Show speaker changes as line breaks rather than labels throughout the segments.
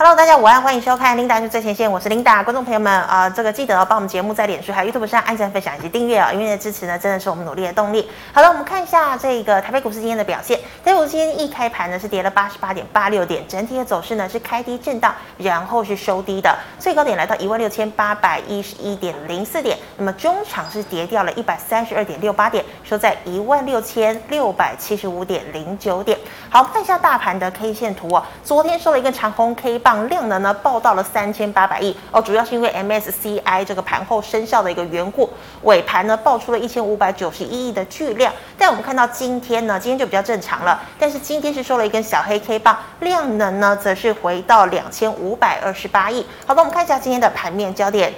Hello，大家午安，欢迎收看《Linda 最前线》，我是 Linda。观众朋友们、呃，这个记得帮我们节目在脸书还有 YouTube 上按赞、分享以及订阅啊，因为的支持呢真的是我们努力的动力。好了，我们看一下这个台北股市今天的表现。台北股市今天一开盘呢是跌了八十八点八六点，整体的走势呢是开低震荡，然后是收低的，最高点来到一万六千八百一十一点零四点。那么中场是跌掉了一百三十二点六八点，收在一万六千六百七十五点零九点。好，看一下大盘的 K 线图哦，昨天收了一个长红 K 棒，量能呢报到了三千八百亿哦，主要是因为 MSCI 这个盘后生效的一个缘故，尾盘呢爆出了一千五百九十一亿的巨量。但我们看到今天呢，今天就比较正常了，但是今天是收了一根小黑 K 棒，量能呢则是回到两千五百二十八亿。好的，我们看一下今天的盘面焦点。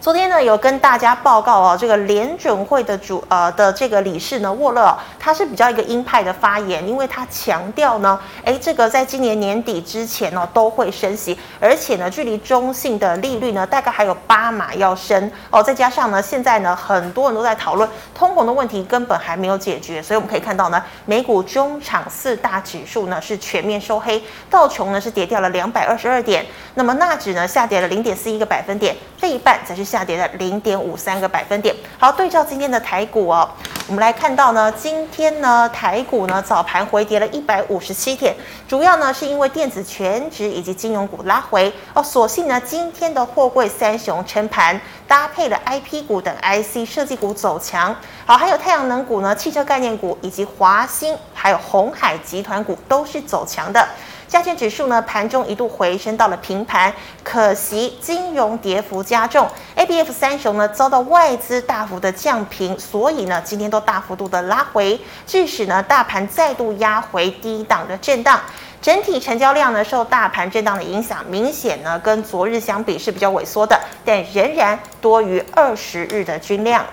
昨天呢，有跟大家报告哦，这个联准会的主呃的这个理事呢，沃勒，他是比较一个鹰派的发言，因为他强调呢，诶，这个在今年年底之前呢都会升息，而且呢，距离中性的利率呢，大概还有八码要升哦，再加上呢，现在呢，很多人都在讨论通膨的问题根本还没有解决，所以我们可以看到呢，美股中场四大指数呢是全面收黑，道琼呢是跌掉了两百二十二点，那么纳指呢下跌了零点四一个百分点，这一半则是。下跌了零点五三个百分点。好，对照今天的台股哦，我们来看到呢，今天呢台股呢早盘回跌了一百五十七点，主要呢是因为电子全值以及金融股拉回哦。所幸呢今天的货柜三雄撑盘，搭配了 IP 股等 IC 设计股走强。好，还有太阳能股呢、汽车概念股以及华兴，还有鸿海集团股都是走强的。加权指数呢，盘中一度回升到了平盘，可惜金融跌幅加重，ABF 三雄呢遭到外资大幅的降平，所以呢今天都大幅度的拉回，致使呢大盘再度压回低档的震荡，整体成交量呢受大盘震荡的影响，明显呢跟昨日相比是比较萎缩的，但仍然多于二十日的均量。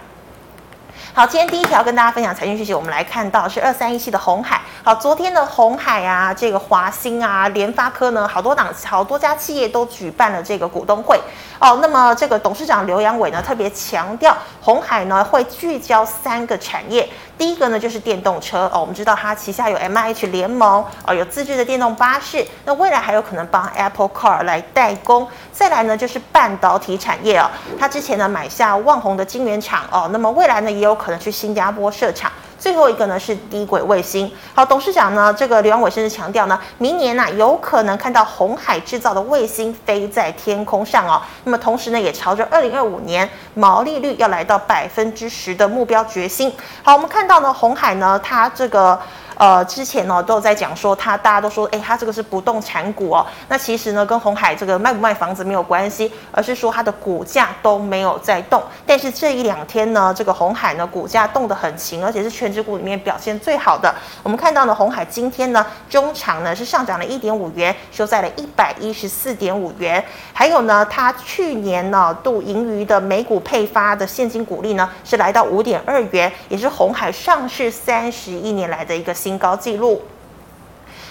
好，今天第一条跟大家分享财经讯息，我们来看到是二三一七的鸿海。好，昨天的鸿海啊，这个华兴啊，联发科呢，好多档好多家企业都举办了这个股东会。哦，那么这个董事长刘扬伟呢，特别强调鸿海呢会聚焦三个产业。第一个呢就是电动车哦，我们知道它旗下有 MIH 联盟哦，有自制的电动巴士，那未来还有可能帮 Apple Car 来代工。再来呢就是半导体产业哦，它之前呢买下旺宏的晶圆厂哦，那么未来呢也有可能去新加坡设厂。最后一个呢是低轨卫星。好，董事长呢这个刘阳伟甚至强调呢，明年呢、有可能看到红海制造的卫星飞在天空上哦。那么同时呢也朝着二零二五年毛利率要来到百分之十的目标决心。好，我们看到呢红海呢它这个。呃，之前呢都有在讲说，他大家都说，哎，他这个是不动产股哦。那其实呢，跟红海这个卖不卖房子没有关系，而是说它的股价都没有在动。但是这一两天呢，这个红海呢股价动得很勤，而且是全指股里面表现最好的。我们看到呢，红海今天呢中场呢是上涨了一点五元，收在了一百一十四点五元。还有呢，它去年呢度盈余的每股配发的现金股利呢是来到五点二元，也是红海上市三十一年来的一个。新高纪录。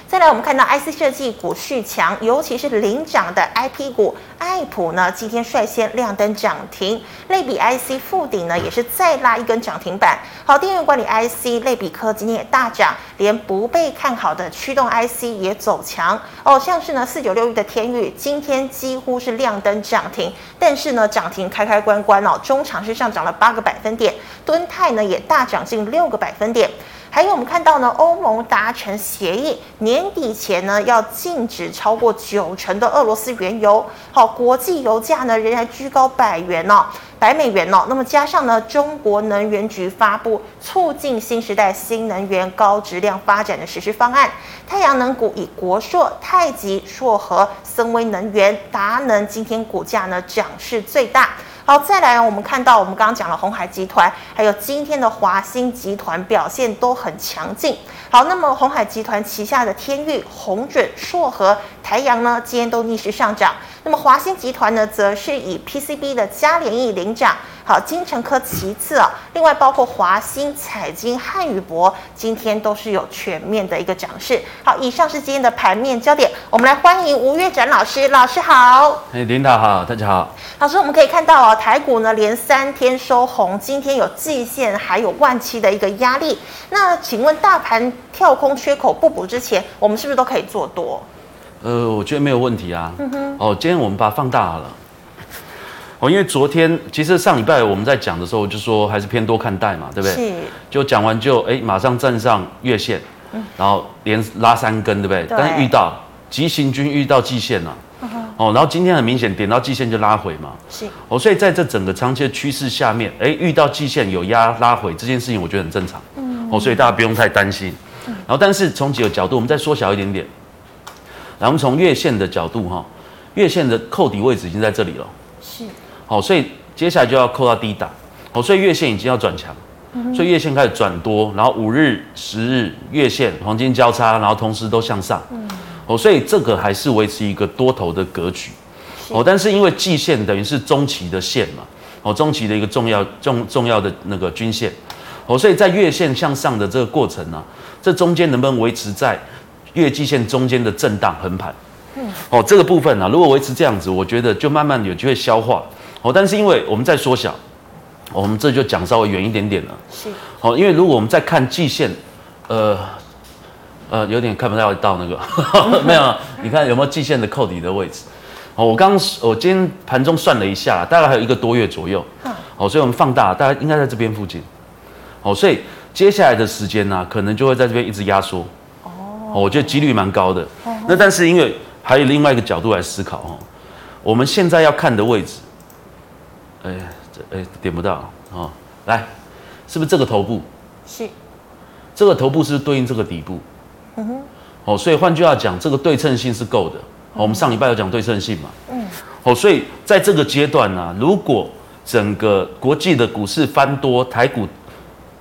再来，我们看到 IC 设计股续强，尤其是领涨的 IP 股，爱普呢今天率先亮灯涨停，类比 IC 富鼎呢也是再拉一根涨停板。好，电源管理 IC 类比科今天也大涨，连不被看好的驱动 IC 也走强哦，像是呢四九六一的天钰今天几乎是亮灯涨停，但是呢涨停开开关关哦，中场是上涨了八个百分点，敦泰呢也大涨近六个百分点。还有我们看到呢，欧盟达成协议，年底前呢要禁止超过九成的俄罗斯原油。好，国际油价呢仍然居高百元哦，百美元哦。那么加上呢，中国能源局发布促进新时代新能源高质量发展的实施方案，太阳能股以国硕、太极、硕和、森威能源、达能今天股价呢涨势最大。好，再来，我们看到我们刚刚讲了鸿海集团，还有今天的华兴集团表现都很强劲。好，那么鸿海集团旗下的天域、红准、硕和、台阳呢，今天都逆势上涨。那么华兴集团呢，则是以 PCB 的嘉联益领涨。好，金成科其次啊，另外包括华兴、彩晶、汉语博，今天都是有全面的一个涨势。好，以上是今天的盘面焦点，我们来欢迎吴月展老师，老师好。
哎，领导好，大家好。
老师，我们可以看到啊，台股呢连三天收红，今天有季线还有万七的一个压力。那请问大盘跳空缺口不补之前，我们是不是都可以做多？
呃，我觉得没有问题啊。嗯哼。哦，今天我们把它放大好了。哦，因为昨天其实上礼拜我们在讲的时候就说还是偏多看待嘛，对不对？是。就讲完就哎，马上站上月线，嗯、然后连拉三根，对不对？对。但是遇到急行军遇到季线了、啊。嗯哼。哦，然后今天很明显点到季线就拉回嘛。是。哦，所以在这整个长期的趋势下面，哎，遇到季线有压拉回这件事情，我觉得很正常。嗯。哦，所以大家不用太担心。嗯。然后，但是从几个角度，我们再缩小一点点。然后从月线的角度哈，月线的扣底位置已经在这里了。是。好，所以接下来就要扣到低档，好，所以月线已经要转强，所以月线开始转多，然后五日、十日月线黄金交叉，然后同时都向上，嗯。哦，所以这个还是维持一个多头的格局，哦，但是因为季线等于是中期的线嘛，哦，中期的一个重要重重要的那个均线，哦，所以在月线向上的这个过程呢，这中间能不能维持在月季线中间的震荡横盘？嗯，哦，这个部分呢，如果维持这样子，我觉得就慢慢有机会消化。哦，但是因为我们在缩小，我们这就讲稍微远一点点了。是。好，因为如果我们再看季线，呃，呃，有点看不到到那个，没有，你看有没有季线的扣底的位置？哦，我刚我今天盘中算了一下，大概还有一个多月左右。哦，所以我们放大，大概应该在这边附近。哦，所以接下来的时间呢，可能就会在这边一直压缩。哦。我觉得几率蛮高的。那但是因为还有另外一个角度来思考哦，我们现在要看的位置。哎，这哎点不到哦，来，是不是这个头部？是，这个头部是对应这个底部。嗯哼。哦，所以换句话讲，这个对称性是够的。哦，我们上礼拜有讲对称性嘛。嗯。哦，所以在这个阶段呢，如果整个国际的股市翻多，台股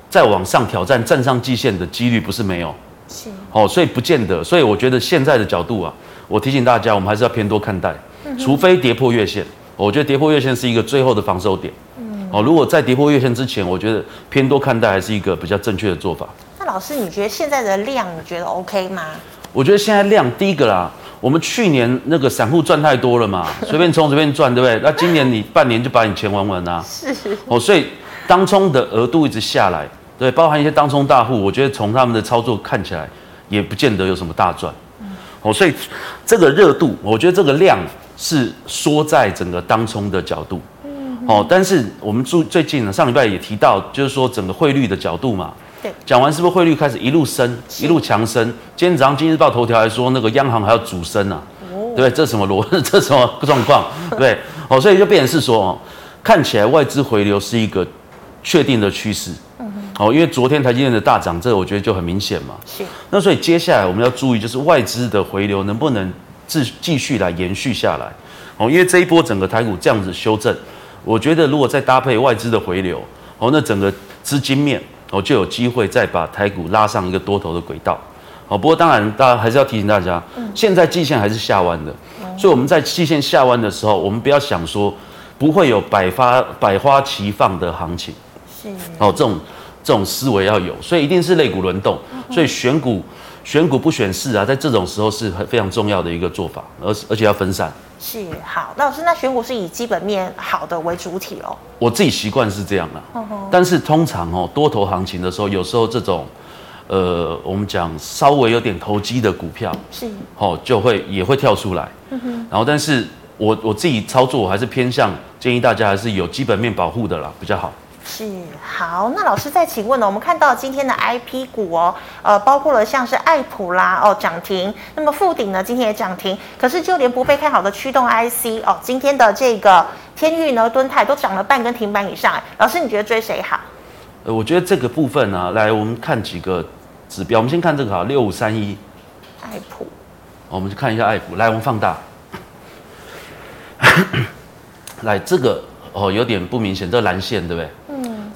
再往上挑战站上季线的几率不是没有。是。哦，所以不见得。所以我觉得现在的角度啊，我提醒大家，我们还是要偏多看待，除非跌破月线。我觉得跌破月线是一个最后的防守点。嗯。哦，如果在跌破月线之前，我觉得偏多看待还是一个比较正确的做法。
那老师，你觉得现在的量，你觉得 OK 吗？
我觉得现在量第一个啦，我们去年那个散户赚太多了嘛，随便冲随便赚，对不对？那今年你半年就把你钱玩完啦。是。哦，所以当冲的额度一直下来，对，包含一些当冲大户，我觉得从他们的操作看起来，也不见得有什么大赚。嗯。哦，所以这个热度，我觉得这个量。是缩在整个当冲的角度，嗯，哦，但是我们注最近呢，上礼拜也提到，就是说整个汇率的角度嘛，对，讲完是不是汇率开始一路升，一路强升？今天早上《今日报》头条还说那个央行还要主升啊，哦，对？这什么逻？这什么状况？对，哦，所以就变成是说哦，看起来外资回流是一个确定的趋势，哦，因为昨天台积电的大涨，这个我觉得就很明显嘛，是。那所以接下来我们要注意，就是外资的回流能不能？继继续来延续下来，哦，因为这一波整个台股这样子修正，我觉得如果再搭配外资的回流，哦，那整个资金面哦就有机会再把台股拉上一个多头的轨道，哦，不过当然大家还是要提醒大家，现在季线还是下弯的，所以我们在季线下弯的时候，我们不要想说不会有百发百花齐放的行情，是。哦，这种这种思维要有，所以一定是类股轮动，所以选股。选股不选市啊，在这种时候是很非常重要的一个做法，而而且要分散。
是好，那老师，那选股是以基本面好的为主体哦。
我自己习惯是这样的，嗯、但是通常哦，多头行情的时候，有时候这种，呃，我们讲稍微有点投机的股票，是哦，就会也会跳出来。嗯。然后，但是我我自己操作，我还是偏向建议大家还是有基本面保护的啦，比较好。
是好，那老师再请问呢？我们看到今天的 IP 股哦，呃，包括了像是爱普啦哦涨停，那么富鼎呢今天也涨停，可是就连不被看好的驱动 IC 哦，今天的这个天域呢、敦泰都涨了半根停板以上。老师，你觉得追谁好？
呃，我觉得这个部分呢、啊，来我们看几个指标，我们先看这个哈，六五三一，
爱普，
我们去看一下爱普，来我们放大，来这个哦有点不明显，这个蓝线对不对？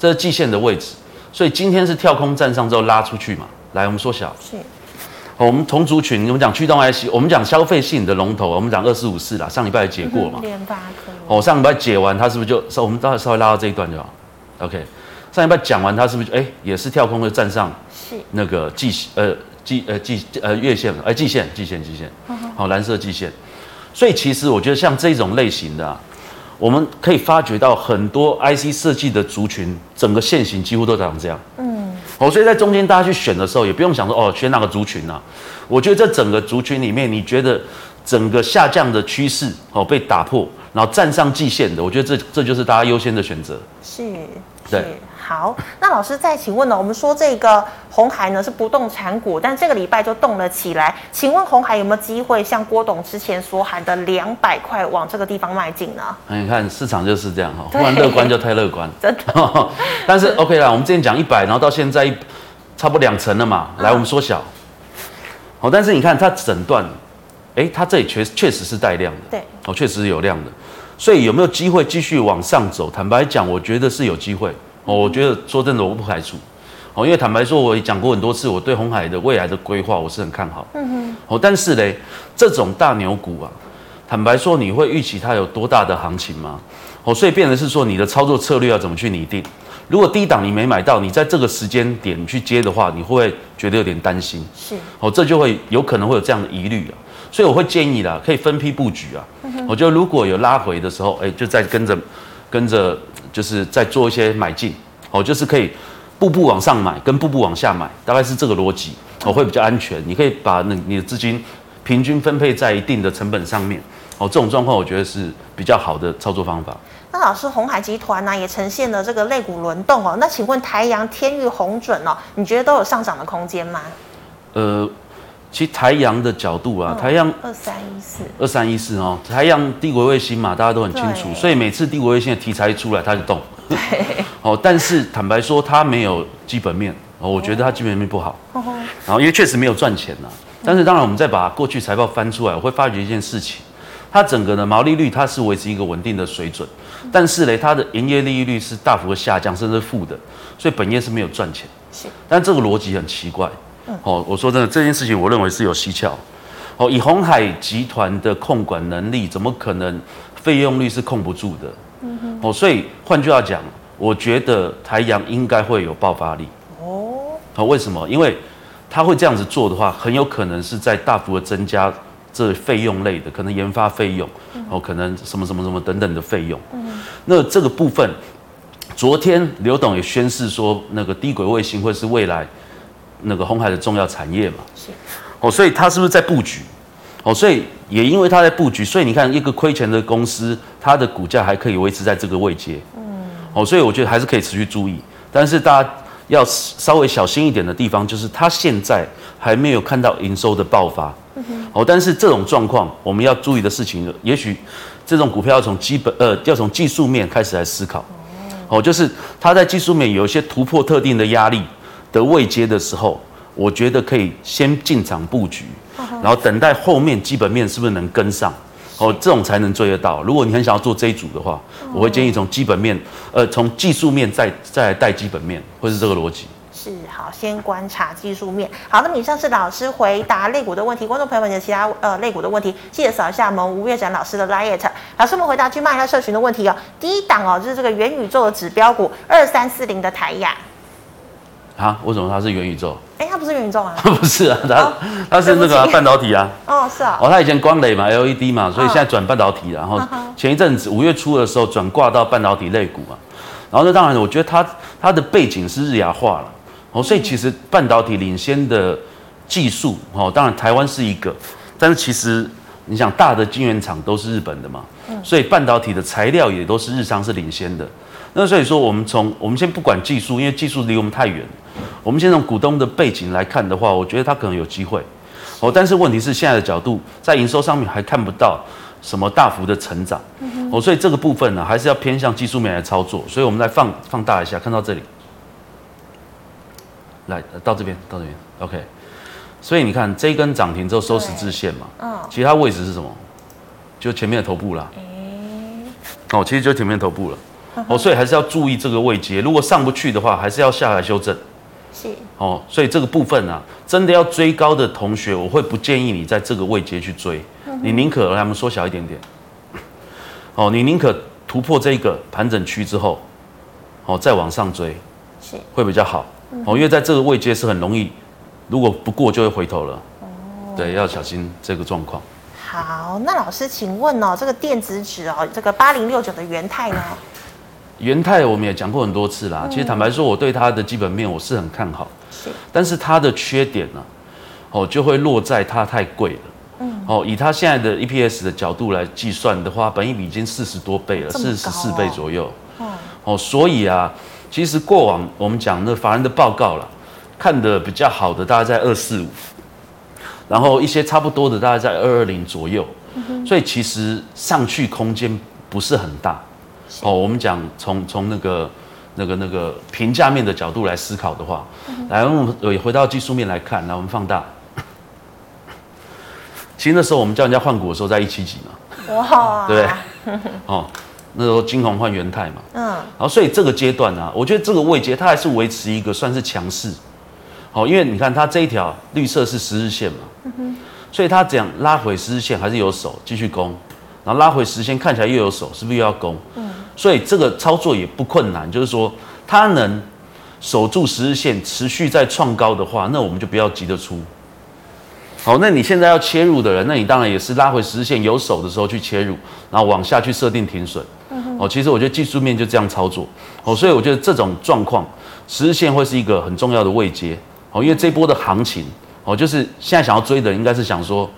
这是季线的位置，所以今天是跳空站上之后拉出去嘛。来，我们缩小。是。我们同族群，我们讲驱动 IC，我们讲消费性的龙头，我们讲二四五四啦。上礼拜也解过嘛。联发科。哦，上礼拜解完，它是不是就稍？我们待会稍微拉到这一段就好。OK。上礼拜讲完，它是不是就哎也是跳空的站上？是。那个季呃季呃季呃月线哎季线季线季线。好，蓝色季线。所以其实我觉得像这种类型的、啊。我们可以发觉到很多 IC 设计的族群，整个线型几乎都长这样。嗯，哦，所以在中间大家去选的时候，也不用想说哦，选哪个族群呢、啊？我觉得这整个族群里面，你觉得整个下降的趋势哦被打破，然后站上季线的，我觉得这这就是大家优先的选择。
是，对。好，那老师再请问呢？我们说这个红海呢是不动产股，但这个礼拜就动了起来。请问红海有没有机会像郭董之前所喊的两百块往这个地方迈进呢？
你看市场就是这样哈，忽然乐观就太乐观，
真的。
但是 OK 啦，我们之前讲一百，然后到现在差不多两成了嘛。来，我们缩小。好，但是你看它整段，哎，它这里确确实是带量的，
对，
哦，确实是有量的。所以有没有机会继续往上走？坦白讲，我觉得是有机会。哦，我觉得说真的，我不排除。哦，因为坦白说，我也讲过很多次，我对红海的未来的规划我是很看好。嗯哼。哦，但是嘞，这种大牛股啊，坦白说，你会预期它有多大的行情吗？哦，所以变的是说，你的操作策略要怎么去拟定？如果低档你没买到，你在这个时间点去接的话，你会不会觉得有点担心？
是。
哦，这就会有可能会有这样的疑虑啊。所以我会建议啦，可以分批布局啊。嗯。我觉得如果有拉回的时候，哎，就再跟着跟着。就是在做一些买进，哦，就是可以步步往上买，跟步步往下买，大概是这个逻辑，哦，会比较安全。你可以把那你的资金平均分配在一定的成本上面，哦，这种状况我觉得是比较好的操作方法。
那老师，红海集团呢也呈现了这个类股轮动哦，那请问台阳、天域、红准哦，你觉得都有上涨的空间吗？
呃。其实台阳的角度啊，台阳
二三一四，
二三一四哦，台阳帝国卫星嘛，大家都很清楚，所以每次帝国卫星的题材一出来，它就动。对。哦，但是坦白说，它没有基本面哦，我觉得它基本面不好。然后因为确实没有赚钱呐，但是当然我们再把过去财报翻出来，我会发觉一件事情，它整个的毛利率它是维持一个稳定的水准，但是呢，它的营业利率是大幅的下降，甚至负的，所以本业是没有赚钱。是。但这个逻辑很奇怪。哦，我说真的，这件事情我认为是有蹊跷。哦，以红海集团的控管能力，怎么可能费用率是控不住的？嗯哼。哦，所以换句话讲，我觉得台阳应该会有爆发力。哦。好，为什么？因为他会这样子做的话，很有可能是在大幅的增加这费用类的，可能研发费用，哦，可能什么什么什么等等的费用。嗯。那这个部分，昨天刘董也宣示说，那个低轨卫星会是未来。那个红海的重要产业嘛，是。哦，所以它是不是在布局？哦，所以也因为它在布局，所以你看一个亏钱的公司，它的股价还可以维持在这个位阶，嗯，哦，所以我觉得还是可以持续注意，但是大家要稍微小心一点的地方，就是它现在还没有看到营收的爆发，嗯哼，哦，但是这种状况我们要注意的事情，也许这种股票要从基本呃，要从技术面开始来思考，哦，就是它在技术面有一些突破特定的压力。的位阶的时候，我觉得可以先进场布局，然后等待后面基本面是不是能跟上，哦，这种才能追得到。如果你很想要做这一组的话，我会建议从基本面，呃，从技术面再再来带基本面，会是这个逻辑。
是，好，先观察技术面。好，那么以上是老师回答类股的问题，观众朋友们有其他呃类股的问题，记得扫一下我们吴月展老师的 liet。老师，我们回答去骂一下社群的问题哦。第一档哦，就是这个元宇宙的指标股二三四零的台亚。
啊？为什么它是元宇宙？
哎、欸，它不是元宇宙啊？
不是啊，它、哦、它是那个、啊、半导体啊。
哦，是啊。
哦，它以前光磊嘛，LED 嘛，所以现在转半导体，然后前一阵子五月初的时候转挂到半导体类股嘛。然后那当然，我觉得它它的背景是日亚化了。哦，所以其实半导体领先的技术，哦，当然台湾是一个，但是其实你想大的晶圆厂都是日本的嘛，所以半导体的材料也都是日商是领先的。那所以说，我们从我们先不管技术，因为技术离我们太远。我们先从股东的背景来看的话，我觉得他可能有机会。哦，但是问题是现在的角度，在营收上面还看不到什么大幅的成长。哦，所以这个部分呢，还是要偏向技术面来操作。所以我们来放放大一下，看到这里，来到这边，到这边，OK。所以你看这一根涨停之后收十字线嘛，嗯，其他位置是什么？就前面的头部啦。哦，其实就前面的头部了。哦，所以还是要注意这个位阶，如果上不去的话，还是要下来修正。是。哦，所以这个部分啊，真的要追高的同学，我会不建议你在这个位阶去追，你宁可让他们缩小一点点。哦，你宁可突破这个盘整区之后，哦，再往上追，是会比较好。哦，因为在这个位阶是很容易，如果不过就会回头了。哦。对，要小心这个状况。
好，那老师，请问哦，这个电子纸哦，这个八零六九的元泰呢？
元泰我们也讲过很多次啦，其实坦白说，我对它的基本面我是很看好，是，但是它的缺点呢，哦，就会落在它太贵了，嗯，哦，以它现在的 EPS 的角度来计算的话，本益比已经四十多倍了，四十四倍左右。哦，所以啊，其实过往我们讲的法人的报告了，看的比较好的大概在二四五，然后一些差不多的大概在二二零左右。所以其实上去空间不是很大。哦，我们讲从从那个那个那个评价面的角度来思考的话，来我们回到技术面来看，来我们放大。其实那时候我们叫人家换股的时候，在一七几嘛，哇，对不对？哦，那时候金鸿换元泰嘛，嗯，然后所以这个阶段呢、啊，我觉得这个位阶它还是维持一个算是强势。好，因为你看它这一条绿色是十日线嘛，嗯哼，所以它这样拉回十日线还是有手继续攻，然后拉回十线看起来又有手，是不是又要攻？嗯，所以这个操作也不困难，就是说它能守住十日线，持续在创高的话，那我们就不要急着出。好，那你现在要切入的人，那你当然也是拉回十日线有手的时候去切入，然后往下去设定停损。哦，其实我觉得技术面就这样操作。哦，所以我觉得这种状况，十日线会是一个很重要的位阶。哦，因为这波的行情，哦，就是现在想要追的人，应该是想说，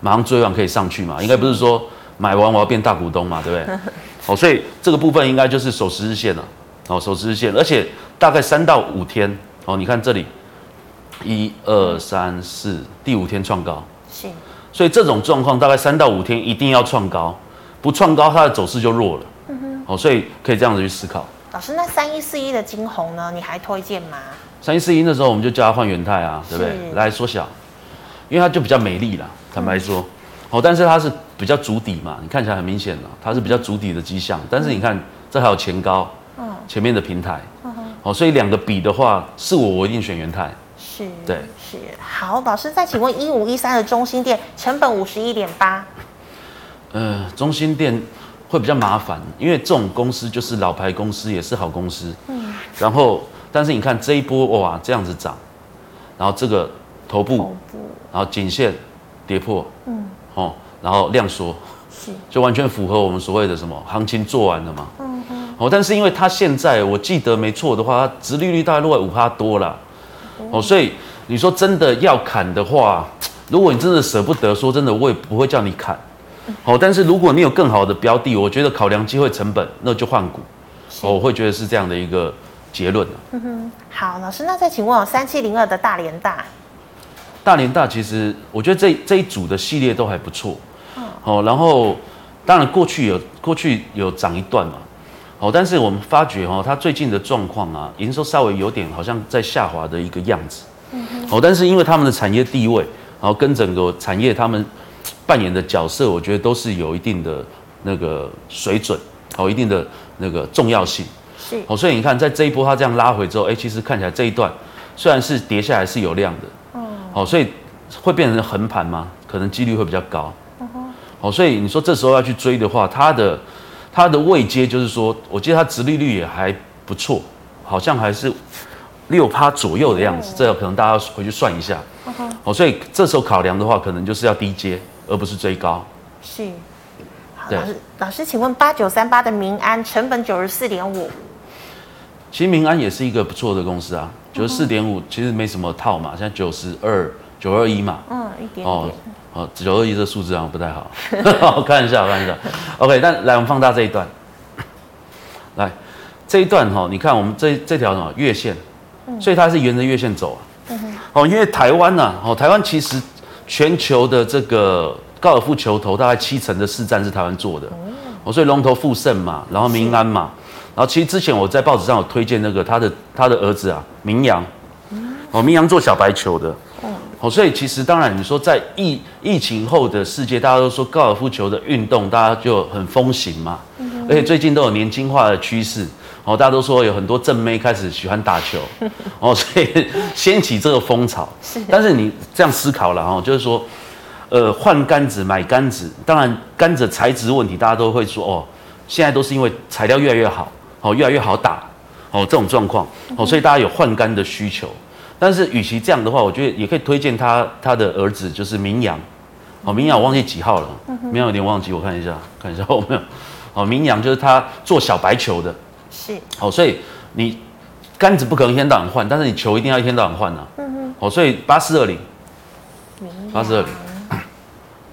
马上追完可以上去嘛，应该不是说买完我要变大股东嘛，对不对？哦，所以这个部分应该就是守十日线了。哦，守十日线，而且大概三到五天。哦，你看这里。一二三四，第五天创高，是，所以这种状况大概三到五天一定要创高，不创高它的走势就弱了。嗯哼，哦，所以可以这样子去思考。
老师，那三一四一的晶宏呢？你还推荐吗？
三一四一那时候我们就叫它换元泰啊，对不对？来缩小，因为它就比较美丽啦。坦白说，哦、嗯，但是它是比较足底嘛，你看起来很明显了，它是比较足底的迹象。但是你看这还有前高，嗯，前面的平台，哦，所以两个比的话，是我我一定选元泰。
是，对，是好，老师再请问一五一三的中心店成本五十一点八，
呃，中心店会比较麻烦，因为这种公司就是老牌公司，也是好公司，嗯，然后但是你看这一波哇这样子涨，然后这个头部，头部然后颈线跌破，嗯，哦，然后量缩，是，就完全符合我们所谓的什么行情做完了嘛，嗯嗯，哦，但是因为它现在我记得没错的话，它殖利率大概落在五趴多了。哦，所以你说真的要砍的话，如果你真的舍不得，说真的，我也不会叫你砍。哦，但是如果你有更好的标的，我觉得考量机会成本，那就换股。我会觉得是这样的一个结论。嗯哼，
好，老师，那再请问，三七零二的大连大，
大联大其实我觉得这这一组的系列都还不错。嗯。哦，然后当然过去有过去有涨一段嘛。好，但是我们发觉哦，它最近的状况啊，营收稍微有点好像在下滑的一个样子。嗯哼。哦，但是因为他们的产业地位，然后跟整个产业他们扮演的角色，我觉得都是有一定的那个水准，哦，一定的那个重要性。是。哦，所以你看，在这一波它这样拉回之后，哎，其实看起来这一段虽然是跌下来是有量的。嗯。哦，所以会变成横盘吗？可能几率会比较高。好。哦，所以你说这时候要去追的话，它的。它的位阶就是说，我记得它殖利率也还不错，好像还是六趴左右的样子，这个可能大家回去算一下。哦，所以这时候考量的话，可能就是要低阶，而不是追高。
是。好，老师，老师，请问八九三八的民安成本九十四点五。
其实民安也是一个不错的公司啊，九十四点五其实没什么套嘛，现在九十二九二一嘛。嗯，一点点。哦。哦，九二一这数字好像不太好，我看一下，我看一下。OK，但来我们放大这一段，来这一段哈，你看我们这这条什么月线，所以它是沿着月线走啊。哦，因为台湾呢，哦，台湾其实全球的这个高尔夫球头大概七成的市占是台湾做的，哦，所以龙头富盛嘛，然后民安嘛，然后其实之前我在报纸上有推荐那个他的他的儿子啊，明扬，哦，明扬做小白球的。哦，所以其实当然，你说在疫疫情后的世界，大家都说高尔夫球的运动，大家就很风行嘛。而且最近都有年轻化的趋势，哦，大家都说有很多正妹开始喜欢打球，哦，所以掀起这个风潮。是。但是你这样思考了哦，就是说，呃，换杆子买杆子，当然杆子材质问题，大家都会说哦，现在都是因为材料越来越好，哦，越来越好打，哦，这种状况，哦，所以大家有换杆的需求。但是，与其这样的话，我觉得也可以推荐他他的儿子，就是明阳。哦，明阳我忘记几号了，明阳有点忘记，我看一下，看一下后面。哦，明阳就是他做小白球的。是。哦，所以你杆子不可能一天到晚换，但是你球一定要一天到晚换呐。嗯哼。哦，所以八四二零。八四二零。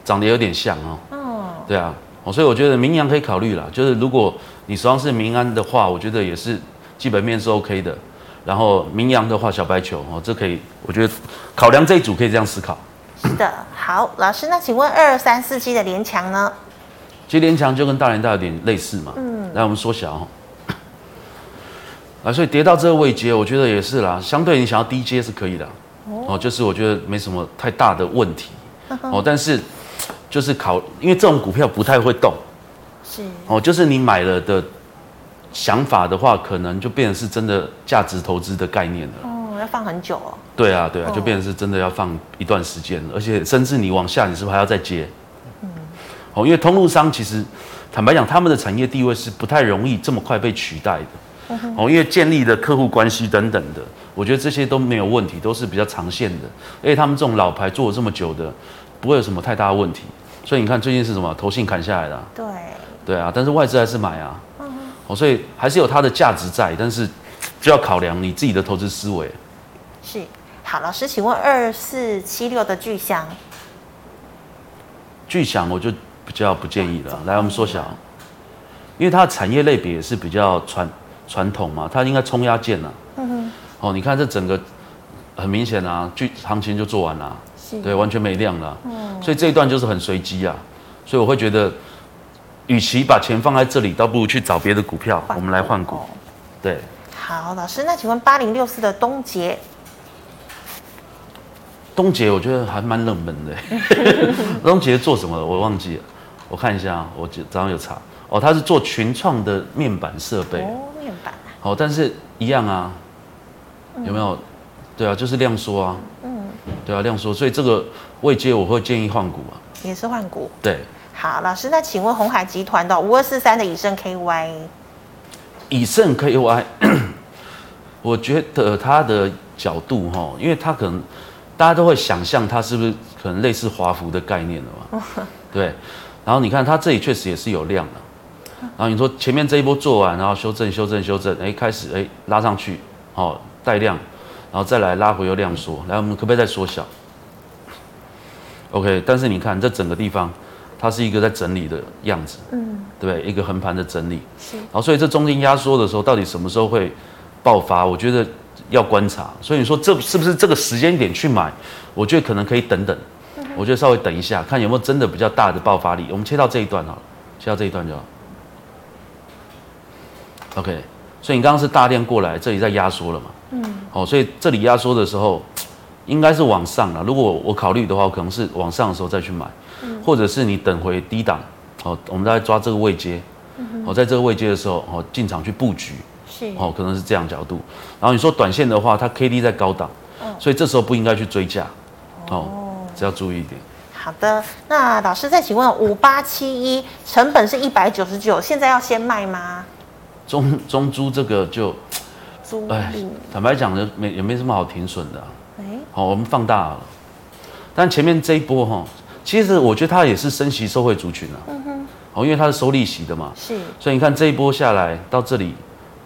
长得有点像哦。哦，对啊，哦，所以我觉得明阳可以考虑啦。就是如果你手上是民安的话，我觉得也是基本面是 OK 的。然后名扬的话，小白球哦，这可以，我觉得考量这一组可以这样思考。
是的，好，老师，那请问二三四七的联强呢？
其实联强就跟大连大有点类似嘛。嗯，来我们缩小哦。啊，所以跌到这个位阶，我觉得也是啦。相对你想要低阶是可以的，哦，就是我觉得没什么太大的问题，哦，但是就是考，因为这种股票不太会动，是，哦，就是你买了的想法的话，可能就变成是真的价值投资的概念了。
哦，要放很久哦。
对啊，对啊，就变成是真的要放一段时间，而且甚至你往下，你是不是还要再接？嗯，哦，因为通路商其实坦白讲，他们的产业地位是不太容易这么快被取代的。哦，因为建立的客户关系等等的，我觉得这些都没有问题，都是比较长线的。而且他们这种老牌做了这么久的，不会有什么太大的问题。所以你看最近是什么？投信砍下来的啊。
对。
对啊，但是外资还是买啊。嗯。哦，所以还是有它的价值在，但是 就要考量你自己的投资思维。
是。好，老师，请问二四七六的巨祥。
巨祥我就比较不建议了。来，我们缩小，因为它的产业类别也是比较传。传统嘛，它应该冲压件呐。嗯哼。哦，你看这整个很明显啊，巨行情就做完了，是对，完全没量了。嗯。所以这一段就是很随机啊，所以我会觉得，与其把钱放在这里，倒不如去找别的股票，我们来换股。对。
好，老师，那请问八零六四的东杰。
东杰我觉得还蛮冷门的。东杰做什么的？我忘记了，我看一下啊，我早上有查。哦，他是做群创的面板设备。哦，面板好，但是一样啊，有没有？嗯、对啊，就是量缩啊。嗯。对啊，量缩，所以这个未接我会建议换股啊。
也是换股。
对。
好，老师，那请问鸿海集团的五二四三的以盛 KY。
以盛 KY，我觉得它的角度哈，因为它可能大家都会想象它是不是可能类似华孚的概念了嘛？对。然后你看它这里确实也是有量的。然后你说前面这一波做完，然后修正、修正、修正，哎，开始哎拉上去，好、哦、带量，然后再来拉回又量缩，来我们可不可以再缩小？OK，但是你看这整个地方，它是一个在整理的样子，嗯，对不对？一个横盘的整理，是。然后所以这中间压缩的时候，到底什么时候会爆发？我觉得要观察。所以你说这是不是这个时间点去买？我觉得可能可以等等，我觉得稍微等一下，看有没有真的比较大的爆发力。我们切到这一段好了，切到这一段就好。OK，所以你刚刚是大量过来，这里在压缩了嘛？嗯。好，所以这里压缩的时候，应该是往上了。如果我考虑的话，我可能是往上的时候再去买，嗯、或者是你等回低档，哦，我们再抓这个位阶，哦，在这个位阶的时候，哦进场去布局，是，哦，可能是这样角度。然后你说短线的话，它 KD 在高档，所以这时候不应该去追价，哦，只要注意一点。
好的，那老师再请问，五八七一成本是一百九十九，现在要先卖吗？
中中租这个就，租哎，坦白讲呢，没也没什么好停损的。哎，好，我们放大了。但前面这一波哈，其实我觉得它也是升息受惠族群啊。嗯哼。哦，因为它是收利息的嘛。是。所以你看这一波下来到这里，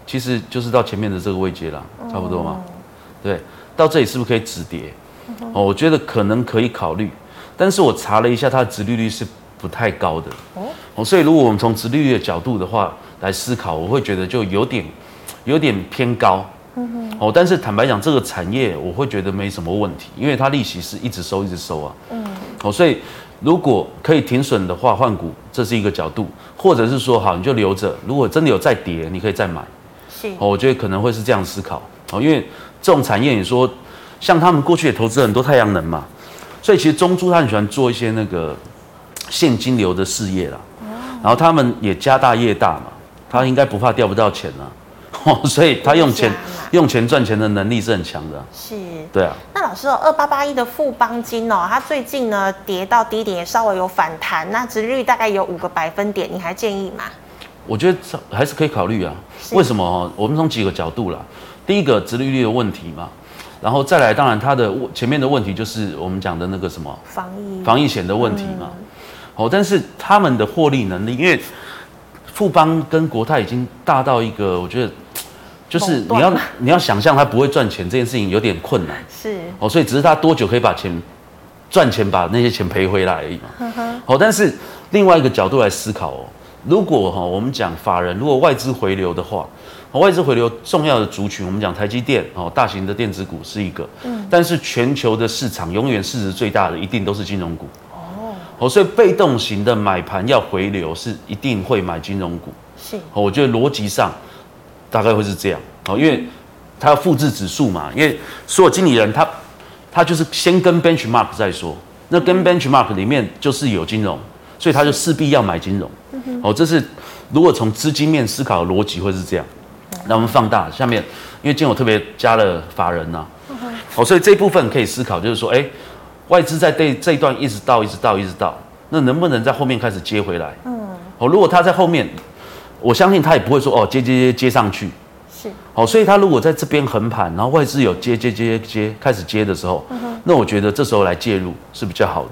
其实就是到前面的这个位阶了，差不多嘛。对，到这里是不是可以止跌？哦，我觉得可能可以考虑，但是我查了一下，它的殖利率是不太高的。哦。所以如果我们从殖利率的角度的话，来思考，我会觉得就有点，有点偏高，嗯哼，哦，但是坦白讲，这个产业我会觉得没什么问题，因为它利息是一直收一直收啊，嗯，哦，所以如果可以停损的话，换股这是一个角度，或者是说好你就留着，如果真的有再跌，你可以再买，是，哦，我觉得可能会是这样思考，哦，因为这种产业你说像他们过去也投资很多太阳能嘛，所以其实中珠他很喜欢做一些那个现金流的事业啦，然后他们也家大业大嘛。他应该不怕掉不到钱啊，哦，所以他用钱用钱赚钱的能力是很强的。是，对啊。
那老师哦，二八八一的富邦金哦，它最近呢跌到低点，也稍微有反弹，那殖利率大概有五个百分点，你还建议吗？
我觉得还是可以考虑啊。为什么哦？我们从几个角度啦。第一个，殖利率的问题嘛，然后再来，当然它的前面的问题就是我们讲的那个什么
防疫
防疫险的问题嘛。哦，但是他们的获利能力，因为。富邦跟国泰已经大到一个，我觉得就是你要你要想象它不会赚钱这件事情有点困难。是哦，所以只是它多久可以把钱赚钱把那些钱赔回来而已嘛。好，但是另外一个角度来思考哦，如果哈我们讲法人，如果外资回流的话，外资回流重要的族群，我们讲台积电哦，大型的电子股是一个，嗯，但是全球的市场永远市值最大的一定都是金融股。哦，所以被动型的买盘要回流是一定会买金融股。是，我觉得逻辑上大概会是这样。哦，因为它要复制指数嘛，因为所有经理人他他就是先跟 benchmark 再说，那跟 benchmark 里面就是有金融，所以他就势必要买金融。哦，这是如果从资金面思考的逻辑会是这样。那我们放大下面，因为今天我特别加了法人呐，哦，所以这一部分可以思考，就是说，哎。外资在这这一段一直到一直到一直到，那能不能在后面开始接回来？嗯，哦，如果他在后面，我相信他也不会说哦接接接接上去，是，哦，所以他如果在这边横盘，然后外资有接接接接开始接的时候，那我觉得这时候来介入是比较好的，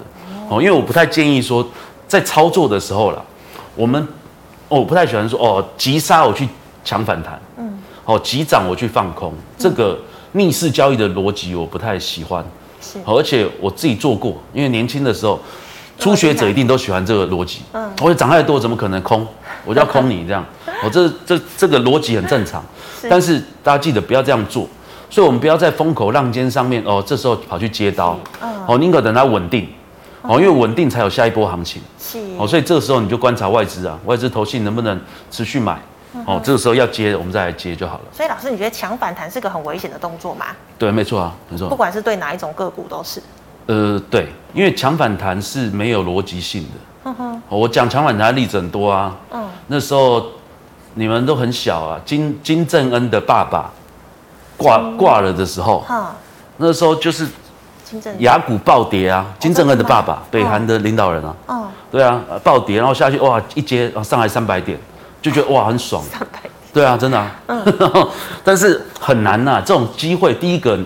哦，因为我不太建议说在操作的时候啦，我们，哦，我不太喜欢说哦急杀我去抢反弹，嗯，哦急涨我去放空，这个逆势交易的逻辑我不太喜欢。是，而且我自己做过，因为年轻的时候，初学者一定都喜欢这个逻辑。嗯，我涨太多，怎么可能空？我就要空你这样。我这这这个逻辑很正常，但是大家记得不要这样做。所以，我们不要在风口浪尖上面哦，这时候跑去接刀。嗯哦，宁可等它稳定。哦，因为稳定才有下一波行情。是。哦，所以这个时候你就观察外资啊，外资投信能不能持续买。哦，这个时候要接，我们再来接就好了。
所以老师，你觉得强反弹是个很危险的动作吗？
对，没错啊，没错。
不管是对哪一种个股都是。
呃，对，因为抢反弹是没有逻辑性的。我讲抢反弹例子很多啊。嗯。那时候你们都很小啊，金金正恩的爸爸挂挂了的时候，那时候就是金正亚股暴跌啊，金正恩的爸爸，北韩的领导人啊。哦。对啊，暴跌，然后下去哇，一接上来三百点。就觉得哇很爽，对啊，真的啊，嗯、但是很难呐、啊，这种机会，第一个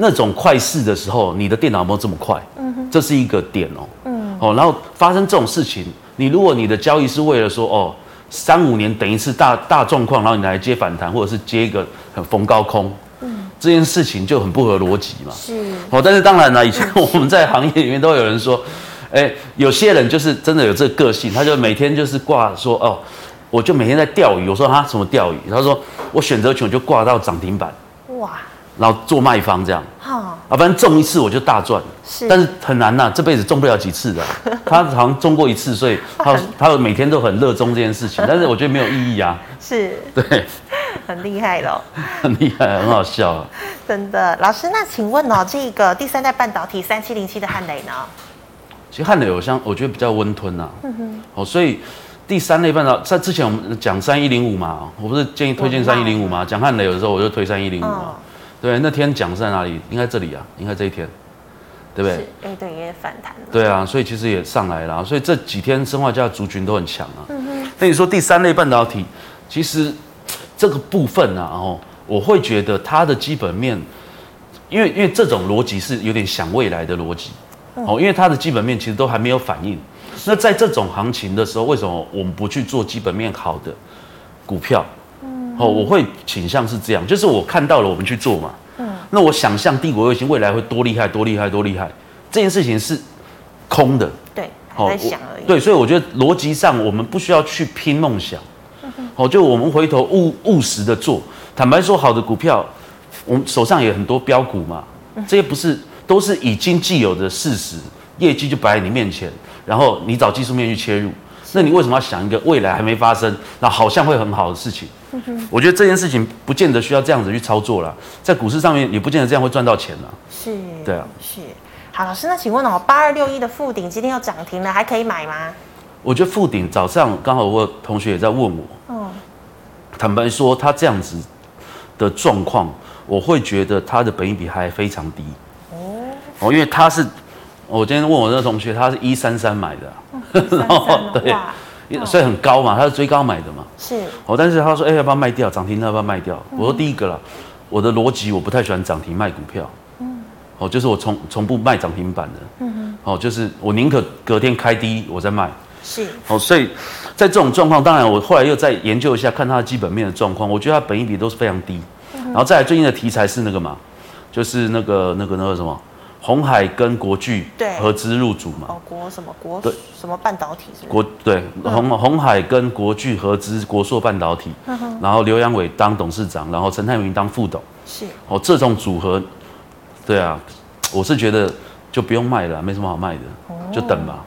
那种快市的时候，你的电脑有没有这么快？嗯哼，这是一个点哦，嗯，哦，然后发生这种事情，你如果你的交易是为了说哦，三五年等一次大大状况，然后你来接反弹，或者是接一个很逢高空，嗯，这件事情就很不合逻辑嘛，是，哦，但是当然了，以前 我们在行业里面都有人说，哎，有些人就是真的有这个个性，他就每天就是挂说哦。我就每天在钓鱼，我说他什么钓鱼？他说我选择权就挂到涨停板，哇，然后做卖方这样，哈，啊，反正中一次我就大赚，是，但是很难呐、啊，这辈子中不了几次的。他好像中过一次，所以他他每天都很热衷这件事情，但是我觉得没有意义啊，是，对，
很厉害喽，
很厉害，很好笑啊，
真的。老师，那请问哦，这个第三代半导体三七零七的汉磊呢？
其实汉磊有像我觉得比较温吞呐、啊，嗯哼，哦，所以。第三类半导在之前我们讲三一零五嘛，我不是建议推荐三一零五嘛？讲汉磊有的时候我就推三一零五嘛。对，那天讲是在哪里？应该这里啊，应该这一天，对不对？
哎，对，也反弹。
对啊，所以其实也上来了，所以这几天生化家族群都很强啊。嗯哼。那你说第三类半导体，其实这个部分啊，哦，我会觉得它的基本面，因为因为这种逻辑是有点想未来的逻辑，哦，因为它的基本面其实都还没有反应。那在这种行情的时候，为什么我们不去做基本面好的股票？嗯，哦，我会倾向是这样，就是我看到了，我们去做嘛。嗯，那我想象帝国卫星未来会多厉害，多厉害，多厉害，这件事情是空的。
对，还在想而已。
对，所以我觉得逻辑上我们不需要去拼梦想。嗯哼。哦，就我们回头务务实的做。坦白说，好的股票，我们手上也有很多标股嘛。这些不是都是已经既有的事实，业绩就摆在你面前。然后你找技术面去切入，那你为什么要想一个未来还没发生，那好像会很好的事情？我觉得这件事情不见得需要这样子去操作了，在股市上面也不见得这样会赚到钱了。是，对啊，
是。好，老师，那请问哦，八二六一的富鼎今天要涨停了，还可以买吗？
我觉得富鼎早上刚好我同学也在问我，嗯，坦白说他这样子的状况，我会觉得他的本益比还非常低。哦，哦，因为他是。我今天问我那个同学，他是一三三买的，然后对，所以很高嘛，他是追高买的嘛。是。哦，但是他说，哎，要不要卖掉？涨停要不要卖掉？我说第一个了，我的逻辑我不太喜欢涨停卖股票。嗯。哦，就是我从从不卖涨停板的。嗯哼。哦，就是我宁可隔天开低我再卖。是。哦，所以在这种状况，当然我后来又再研究一下，看它的基本面的状况，我觉得它本益比都是非常低。然后再来最近的题材是那个嘛，就是那个那个那个什么。鸿海跟国巨合资入主嘛？
哦，国什么国？对，什么半导体？
国对红红海跟国巨合资国硕半导体，嗯、然后刘阳伟当董事长，然后陈泰明当副董。是哦，这种组合，对啊，我是觉得就不用卖了，没什么好卖的，哦、就等吧。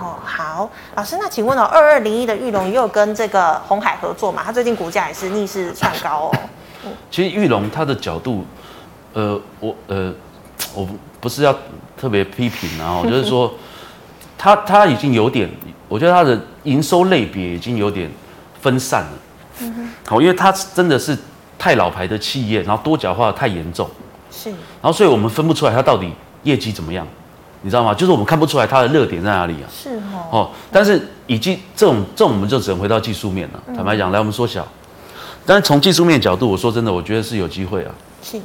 哦，好，老师，那请问哦，二二零一的玉龙也有跟这个红海合作嘛？它最近股价也是逆势窜高哦。
其实玉龙它的角度，呃，我呃，我不是要特别批评啊，就是说，他他已经有点，我觉得他的营收类别已经有点分散了。嗯哼。好，因为它真的是太老牌的企业，然后多角化太严重。是。然后，所以我们分不出来它到底业绩怎么样。你知道吗？就是我们看不出来它的热点在哪里啊？是哦。哦，但是已经这种这种，我们就只能回到技术面了。坦白讲，来我们缩小。但是从技术面角度，我说真的，我觉得是有机会啊。是。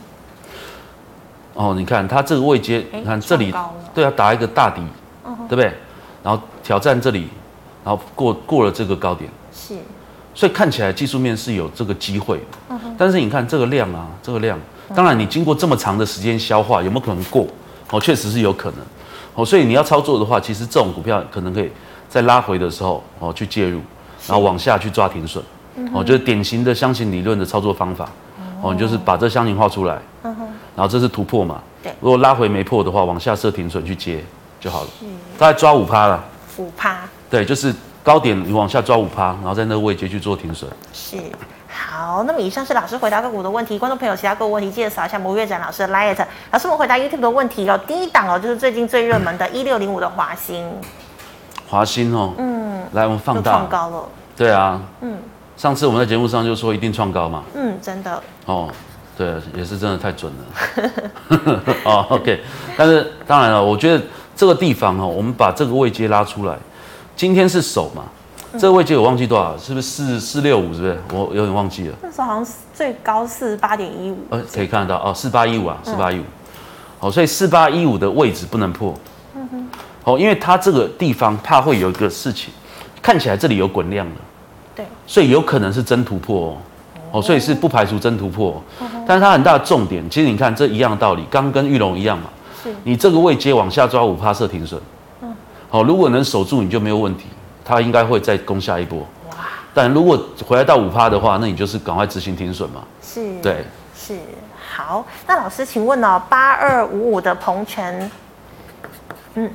哦，你看它这个位阶，你看这里，对啊，打一个大底，对不对？然后挑战这里，然后过过了这个高点。是。所以看起来技术面是有这个机会。但是你看这个量啊，这个量，当然你经过这么长的时间消化，有没有可能过？哦，确实是有可能。哦，所以你要操作的话，其实这种股票可能可以在拉回的时候哦去介入，然后往下去抓停损，哦，就是典型的箱型理论的操作方法，哦，你就是把这箱型画出来，然后这是突破嘛，对，如果拉回没破的话，往下设停损去接就好了，大概抓五趴了，
五趴，
对，就是高点你往下抓五趴，然后在那个位阶去做停损，
是。好，那么以上是老师回答个股的问题，观众朋友其他个股问题记得扫一下摩月展老师的 Light。老师，我们回答 YouTube 的问题哦。第一档哦，就是最近最热门的 一六零五的华兴。
华兴哦，嗯，来我们放大。
创高了。
对啊，嗯，上次我们在节目上就说一定创高嘛。
嗯，真的。
哦，对，也是真的太准了。哦，OK，但是当然了，我觉得这个地方哦，我们把这个位阶拉出来，今天是手嘛。这个位置我忘记多少，是不是四四六五？是不是？我有点忘记了。
那时候好像最高四十八点一五。
呃，可以看得到哦，四八一五啊，四八一五。好，所以四八一五的位置不能破。嗯哼。好，因为它这个地方怕会有一个事情，看起来这里有滚量了。对。所以有可能是真突破哦。哦。所以是不排除真突破。但是它很大的重点，其实你看这一样的道理，刚跟玉龙一样嘛。是。你这个位阶往下抓五趴设停损。嗯。好，如果能守住，你就没有问题。它应该会再攻下一波，哇！但如果回来到五趴的话，那你就是赶快执行停损嘛。是，对，
是。好，那老师，请问哦，八二五五的鹏程，
嗯，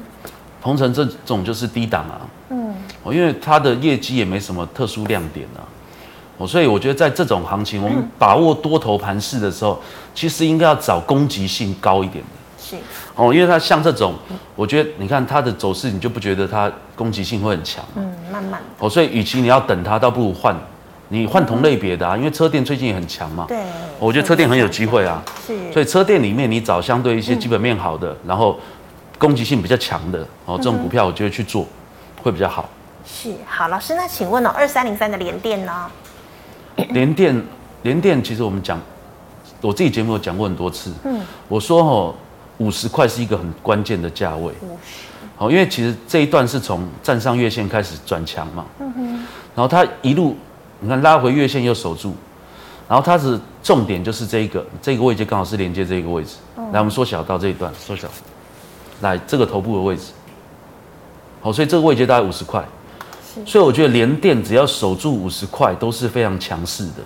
鹏程这种就是低档啊，嗯，哦，因为它的业绩也没什么特殊亮点啊，哦，所以我觉得在这种行情，我们把握多头盘势的时候，其实应该要找攻击性高一点的。是哦，因为它像这种，我觉得你看它的走势，你就不觉得它攻击性会很强？嗯，慢慢哦，所以与其你要等它，倒不如换，你换同类别的啊，因为车电最近也很强嘛。对，我觉得车电很有机会啊。是，所以车电里面你找相对一些基本面好的，然后攻击性比较强的哦，这种股票我觉得去做会比较好。
是，好，老师，那请问哦，二三零三的联电呢？
联电，联电其实我们讲，我自己节目有讲过很多次。嗯，我说哦。五十块是一个很关键的价位，好，因为其实这一段是从站上月线开始转强嘛，嗯哼，然后它一路你看拉回月线又守住，然后它是重点就是这一个这个位置刚好是连接这个位置，来我们缩小到这一段缩小，来这个头部的位置，好，所以这个位置大概五十块，所以我觉得连电只要守住五十块都是非常强势的。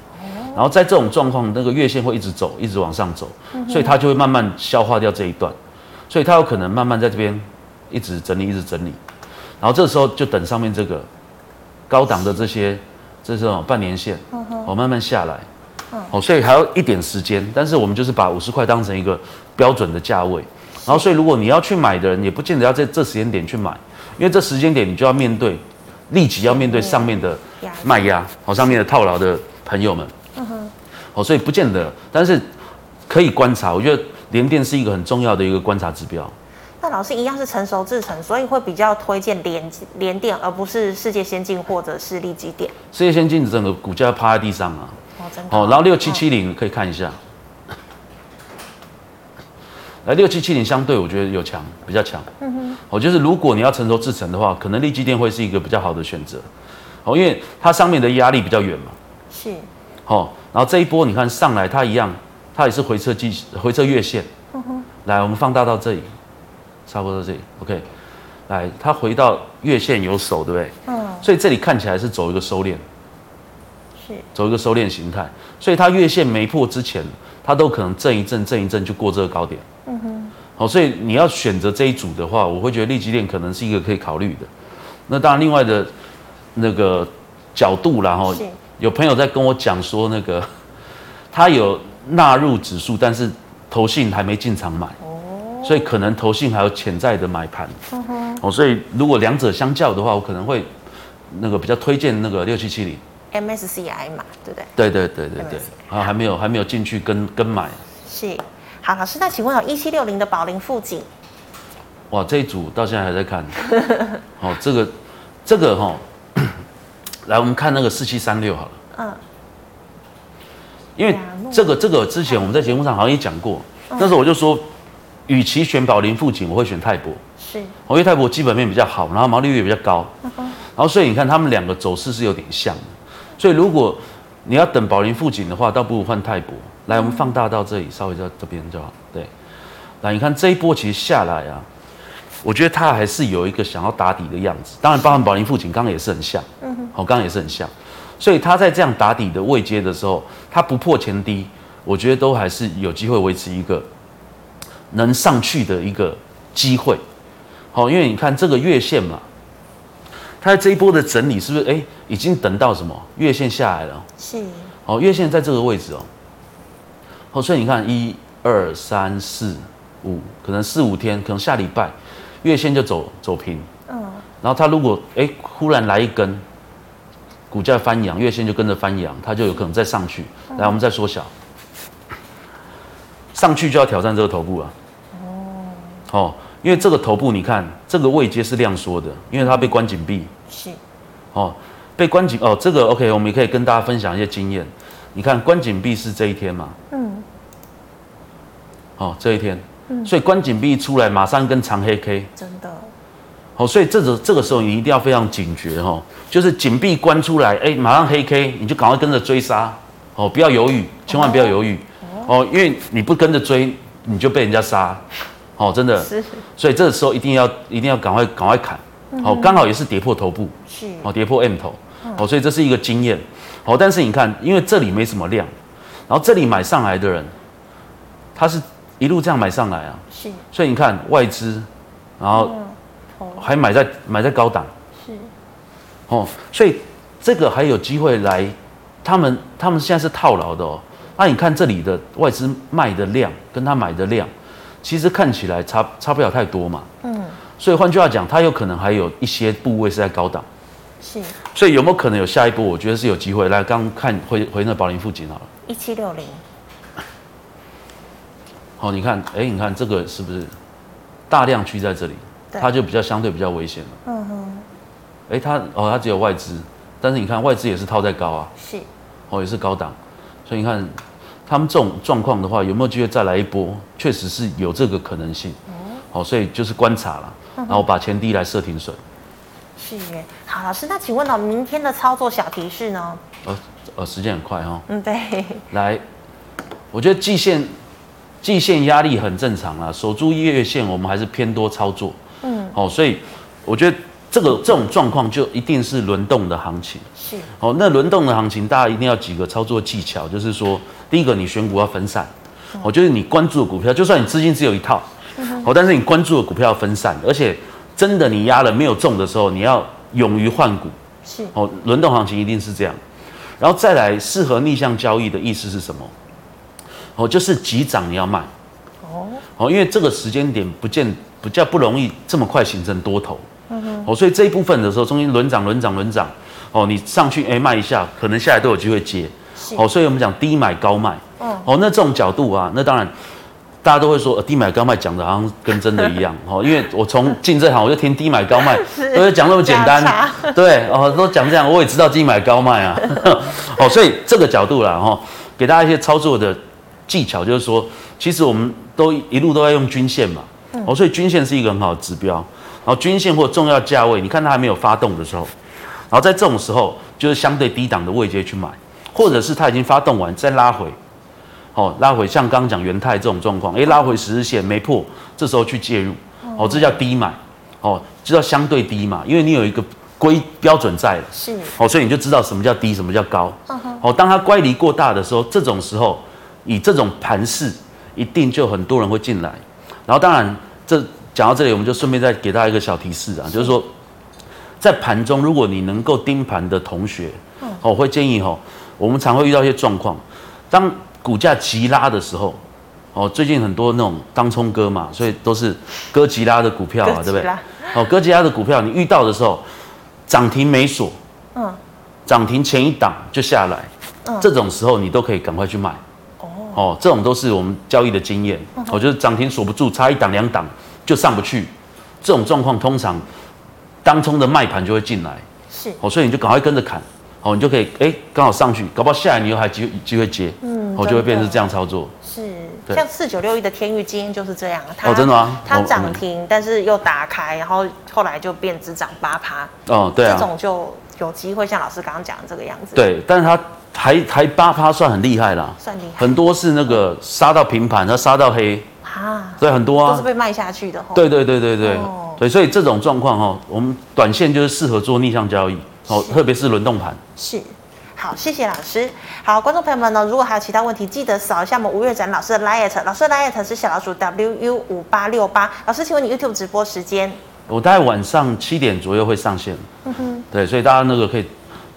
然后在这种状况，那个月线会一直走，一直往上走，所以它就会慢慢消化掉这一段，所以它有可能慢慢在这边一直整理，一直整理，然后这时候就等上面这个高档的这些，这种半年线，哦，慢慢下来，哦，所以还要一点时间，但是我们就是把五十块当成一个标准的价位，然后所以如果你要去买的人，也不见得要在这时间点去买，因为这时间点你就要面对立即要面对上面的卖压，好，上面的套牢的朋友们。嗯哼哦，所以不见得，但是可以观察。我觉得联电是一个很重要的一个观察指标。
那老师一样是成熟制成，所以会比较推荐联联电，而不是世界先进或者是立积电。
世界先进整个股价趴在地上啊。哦，真的。哦，然后六七七零可以看一下。来，六七七零相对我觉得有强，比较强。嗯哼。哦，就是如果你要成熟制成的话，可能力积电会是一个比较好的选择。哦，因为它上面的压力比较远嘛。是。哦。然后这一波你看上来，它一样，它也是回撤季回撤月线，来，我们放大到这里，差不多到这里，OK。来，它回到月线有手，对不对？嗯。所以这里看起来是走一个收敛，是走一个收敛形态。所以它月线没破之前，它都可能震一震，震一震就过这个高点。嗯哼。好，所以你要选择这一组的话，我会觉得利基链可能是一个可以考虑的。那当然，另外的那个角度啦，哈，有朋友在跟我讲说，那个他有纳入指数，但是投信还没进场买，哦，所以可能投信还有潜在的买盘。嗯哼。哦，所以如果两者相较的话，我可能会那个比较推荐那个六七七零
MSCI 嘛，对不对？
对对对对对。啊，还没有还没有进去跟跟买。
是。好，老师，那请问有一七六零的宝林富锦？
哇，这一组到现在还在看。哦，这个这个哈、哦，来我们看那个四七三六好了。嗯。因为这个这个之前我们在节目上好像也讲过，但是我就说，与其选宝林富锦，我会选泰博。是。因为泰博基本面比较好，然后毛利率也比较高。嗯哼。然后所以你看他们两个走势是有点像的，所以如果你要等宝林富锦的话，倒不如换泰博。来，我们放大到这里，稍微在这边就好。对，来，你看这一波其实下来啊，我觉得它还是有一个想要打底的样子。当然，包含宝林富锦刚刚也是很像，嗯哼，好，刚刚也是很像。所以它在这样打底的位阶的时候，它不破前低，我觉得都还是有机会维持一个能上去的一个机会。好，因为你看这个月线嘛，它在这一波的整理是不是？哎，已经等到什么？月线下来了。是。哦，月线在这个位置哦。哦，所以你看，一、二、三、四、五，可能四五天，可能下礼拜，月线就走走平。嗯。然后它如果哎忽然来一根，股价翻扬，月线就跟着翻扬，它就有可能再上去。来，我们再缩小，上去就要挑战这个头部啊。哦。哦，因为这个头部你看，这个位阶是量缩的，因为它被关紧闭。是。哦，被关紧哦，这个 OK，我们也可以跟大家分享一些经验。你看关紧闭是这一天嘛？嗯。哦，这一天，嗯，所以关紧闭一出来，马上跟长黑 K，
真的。
好，所以这个这个时候你一定要非常警觉哈，就是紧闭关出来，哎，马上黑 K，你就赶快跟着追杀，哦，不要犹豫，千万不要犹豫，哦，因为你不跟着追，你就被人家杀，哦，真的。是。所以这个时候一定要一定要赶快赶快砍，哦，刚好也是跌破头部，是，哦，跌破 M 头，哦，所以这是一个经验，哦，但是你看，因为这里没什么量，然后这里买上来的人，他是。一路这样买上来啊，是，所以你看外资，然后还买在买在高档，是，哦，所以这个还有机会来，他们他们现在是套牢的哦。那你看这里的外资卖的量跟他买的量，其实看起来差差不了太多嘛，嗯，所以换句话讲，它有可能还有一些部位是在高档，是，所以有没有可能有下一波？我觉得是有机会。来，刚看回回那宝林附近好了，
一七六零。
哦，你看，哎，你看这个是不是大量区在这里？它就比较相对比较危险了。嗯哼。哎，它哦，它只有外资，但是你看外资也是套在高啊。是。哦，也是高档，所以你看他们这种状况的话，有没有机会再来一波？确实是有这个可能性。哦。好，所以就是观察了，然后把前低来设停损。
是耶。好，老师，那请问到明天的操作小提示呢？
呃呃，时间很快哈、哦。
嗯，对。
来，我觉得季线。季线压力很正常啊，守住月线，我们还是偏多操作。嗯，好，所以我觉得这个这种状况就一定是轮动的行情。是，哦，那轮动的行情，大家一定要几个操作技巧，就是说，第一个你选股要分散，哦，就是你关注的股票，就算你资金只有一套，哦，但是你关注的股票要分散，而且真的你压了没有中的时候，你要勇于换股。是，哦，轮动行情一定是这样，然后再来适合逆向交易的意思是什么？哦，就是急涨你要卖，哦，哦，因为这个时间点不见比较不容易这么快形成多头，嗯，哦，所以这一部分的时候，中间轮涨轮涨轮涨，哦，你上去哎卖一下，可能下来都有机会接，是，哦，所以我们讲低买高卖，嗯，哦，那这种角度啊，那当然大家都会说低买高卖讲的好像跟真的一样，哦，因为我从进这行我就听低买高卖，都是讲那么简单，对，哦，都讲这样，我也知道低买高卖啊，哦，所以这个角度啦，哈，给大家一些操作的。技巧就是说，其实我们都一路都在用均线嘛，哦，所以均线是一个很好的指标。然后均线或重要价位，你看它还没有发动的时候，然后在这种时候就是相对低档的位阶去买，或者是它已经发动完再拉回，哦，拉回像刚刚讲元泰这种状况，哎，拉回十日线没破，这时候去介入，哦，这叫低买，哦，这叫相对低嘛，因为你有一个规标准在了，
是，
哦，所以你就知道什么叫低，什么叫高，哦，当它乖离过大的时候，这种时候以这种盘势，一定就很多人会进来，然后当然这讲到这里，我们就顺便再给大家一个小提示啊，就是说，在盘中如果你能够盯盘的同学，哦，我会建议哦，我们常会遇到一些状况，当股价急拉的时候，哦，最近很多那种当冲哥嘛，所以都是哥吉拉的股票啊，对不对？哦，哥吉拉的股票，你遇到的时候，涨停没锁，嗯，涨停前一档就下来，嗯，这种时候你都可以赶快去买，哦，哦，这种都是我们交易的经验，我觉得涨停锁不住，差一档两档就上不去，这种状况通常当冲的卖盘就会进来，是，哦，所以你就赶快跟着砍。哦，你就可以哎，刚好上去，搞不好下来你又还机机会接，嗯，我就会变成是这样操作。
是，像四九六一的天域今天就是这样，
它哦，真的吗？
它涨停，但是又打开，然后后来就变只涨八趴。
哦，对啊，
这种就有机会像老师刚刚讲的这个样子。
对，但是它还还八趴算很厉害啦，
算厉害。
很多是那个杀到平盘，它杀到黑啊，对，很多啊，
都是被卖下去的。
对对对对对，对，所以这种状况哈，我们短线就是适合做逆向交易。哦，特别是轮动盘
是，好，谢谢老师。好，观众朋友们呢，如果还有其他问题，记得扫一下我们吴月展老师的 liet，老师的 liet 是小老鼠 WU 五八六八。老师，请问你 YouTube 直播时间？
我大概晚上七点左右会上线。嗯哼，对，所以大家那个可以。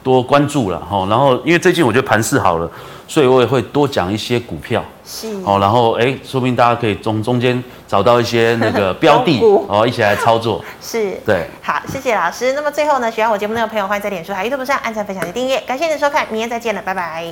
多关注了哈，然后因为最近我觉得盘势好了，所以我也会多讲一些股票，是哦，然后哎，说不定大家可以从中间找到一些那个 标的哦，一起来操作。
是，
对，
好，谢谢老师。那么最后呢，喜欢我节目的朋友，欢迎在脸书还有 YouTube 上按赞、分享及订阅。感谢你的收看，明天再见了，拜拜。